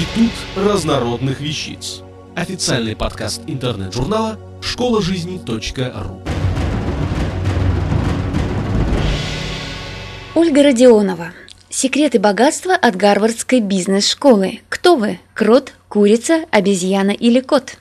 Институт разнородных вещиц. Официальный подкаст интернет-журнала школа жизни.ру. Ольга Родионова. Секреты богатства от Гарвардской бизнес-школы. Кто вы? Крот, курица, обезьяна или кот?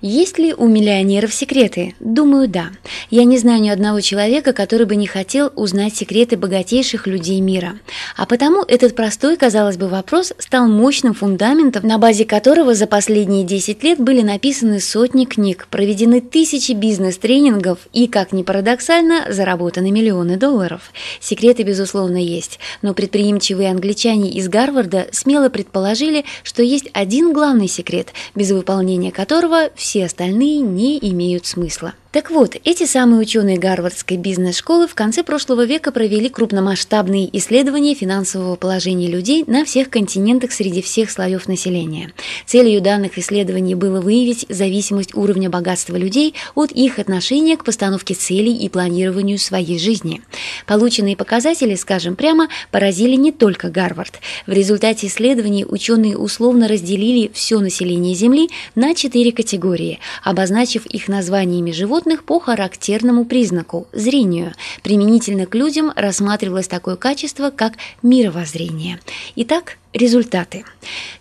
Есть ли у миллионеров секреты? Думаю, да. Я не знаю ни одного человека, который бы не хотел узнать секреты богатейших людей мира. А потому этот простой, казалось бы, вопрос стал мощным фундаментом, на базе которого за последние 10 лет были написаны сотни книг, проведены тысячи бизнес-тренингов и, как ни парадоксально, заработаны миллионы долларов. Секреты, безусловно, есть, но предприимчивые англичане из Гарварда смело предположили, что есть один главный секрет, без выполнения которого все все остальные не имеют смысла. Так вот, эти самые ученые Гарвардской бизнес-школы в конце прошлого века провели крупномасштабные исследования финансового положения людей на всех континентах среди всех слоев населения. Целью данных исследований было выявить зависимость уровня богатства людей от их отношения к постановке целей и планированию своей жизни. Полученные показатели, скажем прямо, поразили не только Гарвард. В результате исследований ученые условно разделили все население Земли на четыре категории, обозначив их названиями животных, животных по характерному признаку – зрению. Применительно к людям рассматривалось такое качество, как мировоззрение. Итак, результаты.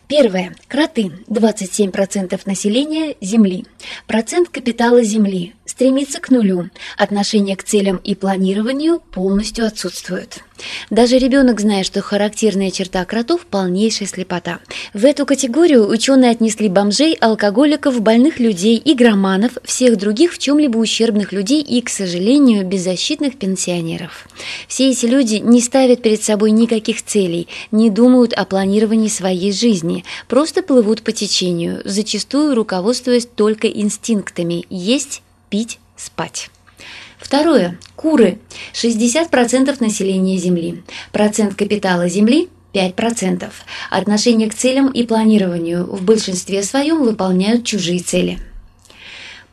Первое. Кроты. 27% населения Земли. Процент капитала Земли стремится к нулю. Отношение к целям и планированию полностью отсутствует. Даже ребенок знает, что характерная черта кротов – полнейшая слепота. В эту категорию ученые отнесли бомжей, алкоголиков, больных людей, игроманов, всех других в чем-либо ущербных людей и, к сожалению, беззащитных пенсионеров. Все эти люди не ставят перед собой никаких целей, не думают о планировании своей жизни, просто плывут по течению, зачастую руководствуясь только инстинктами – есть, пить, спать. Второе. Куры. 60% населения Земли. Процент капитала Земли 5%. Отношение к целям и планированию в большинстве своем выполняют чужие цели.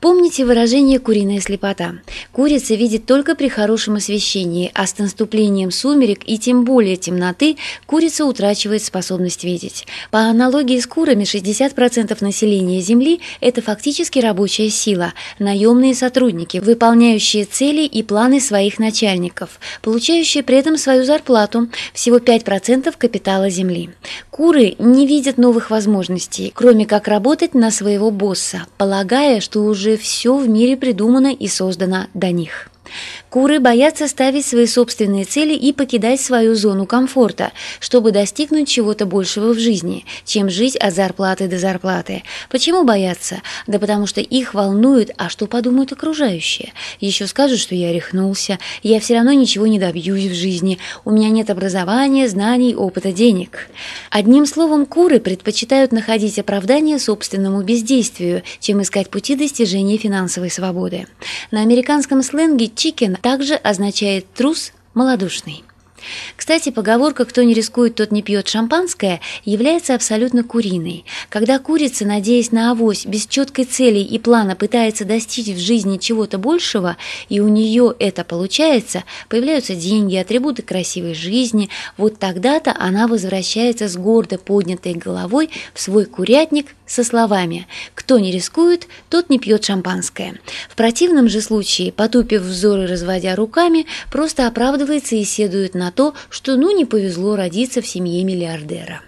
Помните выражение «куриная слепота»? Курица видит только при хорошем освещении, а с наступлением сумерек и тем более темноты курица утрачивает способность видеть. По аналогии с курами 60% населения Земли – это фактически рабочая сила, наемные сотрудники, выполняющие цели и планы своих начальников, получающие при этом свою зарплату – всего 5% капитала Земли. Куры не видят новых возможностей, кроме как работать на своего босса, полагая, что уже все в мире придумано и создано до них. Куры боятся ставить свои собственные цели и покидать свою зону комфорта, чтобы достигнуть чего-то большего в жизни, чем жить от зарплаты до зарплаты. Почему боятся? Да потому что их волнует, а что подумают окружающие. Еще скажут, что я рехнулся, я все равно ничего не добьюсь в жизни, у меня нет образования, знаний, опыта, денег. Одним словом, куры предпочитают находить оправдание собственному бездействию, чем искать пути достижения финансовой свободы. На американском сленге «чикен» также означает «трус малодушный». Кстати, поговорка «кто не рискует, тот не пьет шампанское» является абсолютно куриной. Когда курица, надеясь на авось, без четкой цели и плана пытается достичь в жизни чего-то большего, и у нее это получается, появляются деньги, атрибуты красивой жизни, вот тогда-то она возвращается с гордо поднятой головой в свой курятник со словами «Кто не рискует, тот не пьет шампанское». В противном же случае, потупив взоры, разводя руками, просто оправдывается и седует на то, что ну не повезло родиться в семье миллиардера.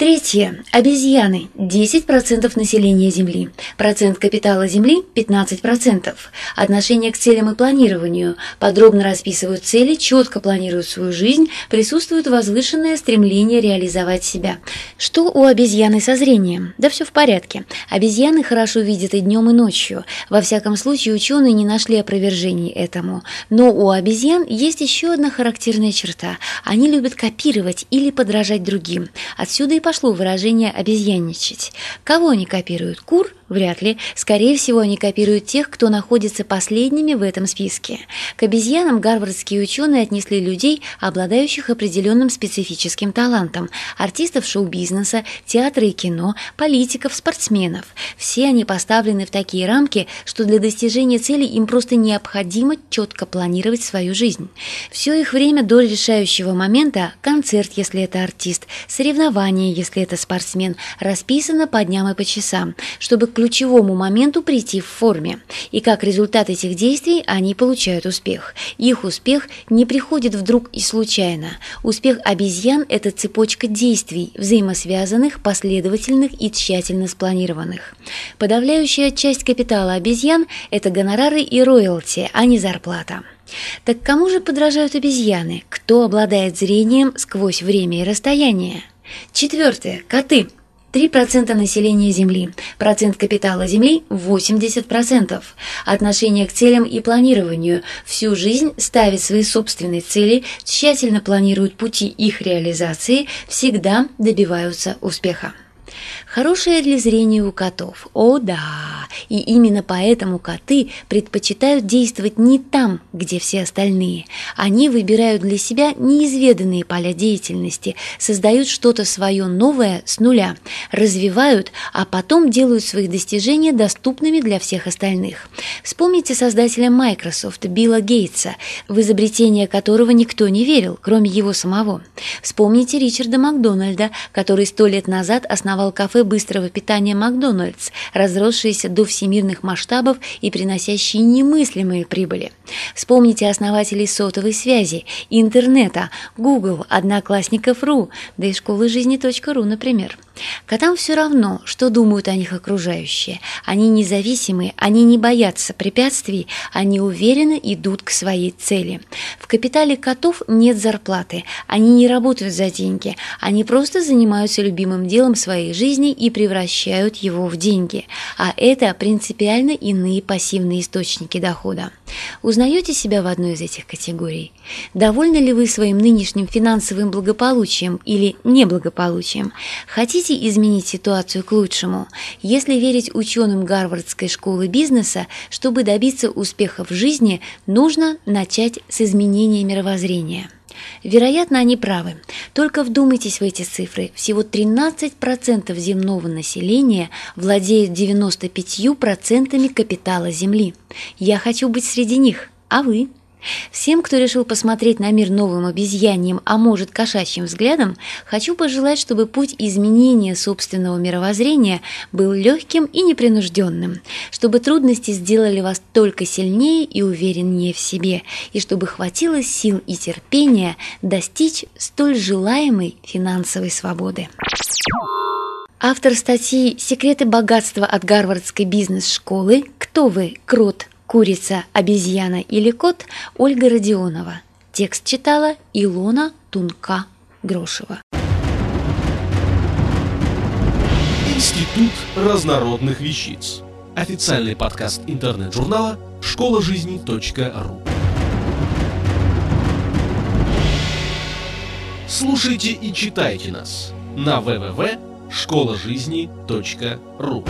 Третье. Обезьяны. 10% населения Земли. Процент капитала Земли – 15%. Отношение к целям и планированию. Подробно расписывают цели, четко планируют свою жизнь, присутствует возвышенное стремление реализовать себя. Что у обезьяны со зрением? Да все в порядке. Обезьяны хорошо видят и днем, и ночью. Во всяком случае, ученые не нашли опровержений этому. Но у обезьян есть еще одна характерная черта. Они любят копировать или подражать другим. Отсюда и пошло выражение «обезьянничать». Кого они копируют? Кур? Вряд ли. Скорее всего, они копируют тех, кто находится последними в этом списке. К обезьянам гарвардские ученые отнесли людей, обладающих определенным специфическим талантом, артистов шоу-бизнеса, театра и кино, политиков, спортсменов. Все они поставлены в такие рамки, что для достижения цели им просто необходимо четко планировать свою жизнь. Все их время до решающего момента – концерт, если это артист, соревнование, если это спортсмен, расписано по дням и по часам, чтобы к ключевому моменту прийти в форме. И как результат этих действий они получают успех. Их успех не приходит вдруг и случайно. Успех обезьян – это цепочка действий, взаимосвязанных, последовательных и тщательно спланированных. Подавляющая часть капитала обезьян – это гонорары и роялти, а не зарплата. Так кому же подражают обезьяны? Кто обладает зрением сквозь время и расстояние? Четвертое. Коты. 3% населения Земли. Процент капитала Земли – 80%. Отношение к целям и планированию. Всю жизнь ставит свои собственные цели, тщательно планируют пути их реализации, всегда добиваются успеха. Хорошее ли зрение у котов? О да! И именно поэтому коты предпочитают действовать не там, где все остальные. Они выбирают для себя неизведанные поля деятельности, создают что-то свое новое с нуля, развивают, а потом делают свои достижения доступными для всех остальных. Вспомните создателя Microsoft Билла Гейтса, в изобретение которого никто не верил, кроме его самого. Вспомните Ричарда Макдональда, который сто лет назад основал кафе быстрого питания Макдональдс, разросшееся до всемирных масштабов и приносящие немыслимые прибыли. Вспомните основателей сотовой связи, интернета, Google, Одноклассников.ру, да и школы жизни.ру, например. Котам все равно, что думают о них окружающие. Они независимы, они не боятся препятствий, они уверенно идут к своей цели. В капитале котов нет зарплаты, они не работают за деньги, они просто занимаются любимым делом своей жизни и превращают его в деньги. А это принципиально иные пассивные источники дохода. Узнаете себя в одной из этих категорий? Довольны ли вы своим нынешним финансовым благополучием или неблагополучием? Хотите изменить ситуацию к лучшему? Если верить ученым Гарвардской школы бизнеса, чтобы добиться успеха в жизни, нужно начать с изменения мировоззрения. Вероятно, они правы. Только вдумайтесь в эти цифры. Всего 13% земного населения владеет 95% капитала Земли. Я хочу быть среди них. А вы? Всем, кто решил посмотреть на мир новым обезьяньем, а может кошачьим взглядом, хочу пожелать, чтобы путь изменения собственного мировоззрения был легким и непринужденным, чтобы трудности сделали вас только сильнее и увереннее в себе, и чтобы хватило сил и терпения достичь столь желаемой финансовой свободы. Автор статьи «Секреты богатства от Гарвардской бизнес-школы. Кто вы, крот, Курица, обезьяна или кот Ольга Родионова. Текст читала Илона Тунка-Грошева. Институт разнородных вещиц. Официальный подкаст интернет-журнала школа жизни .ру. Слушайте и читайте нас на www.школажизни.ру.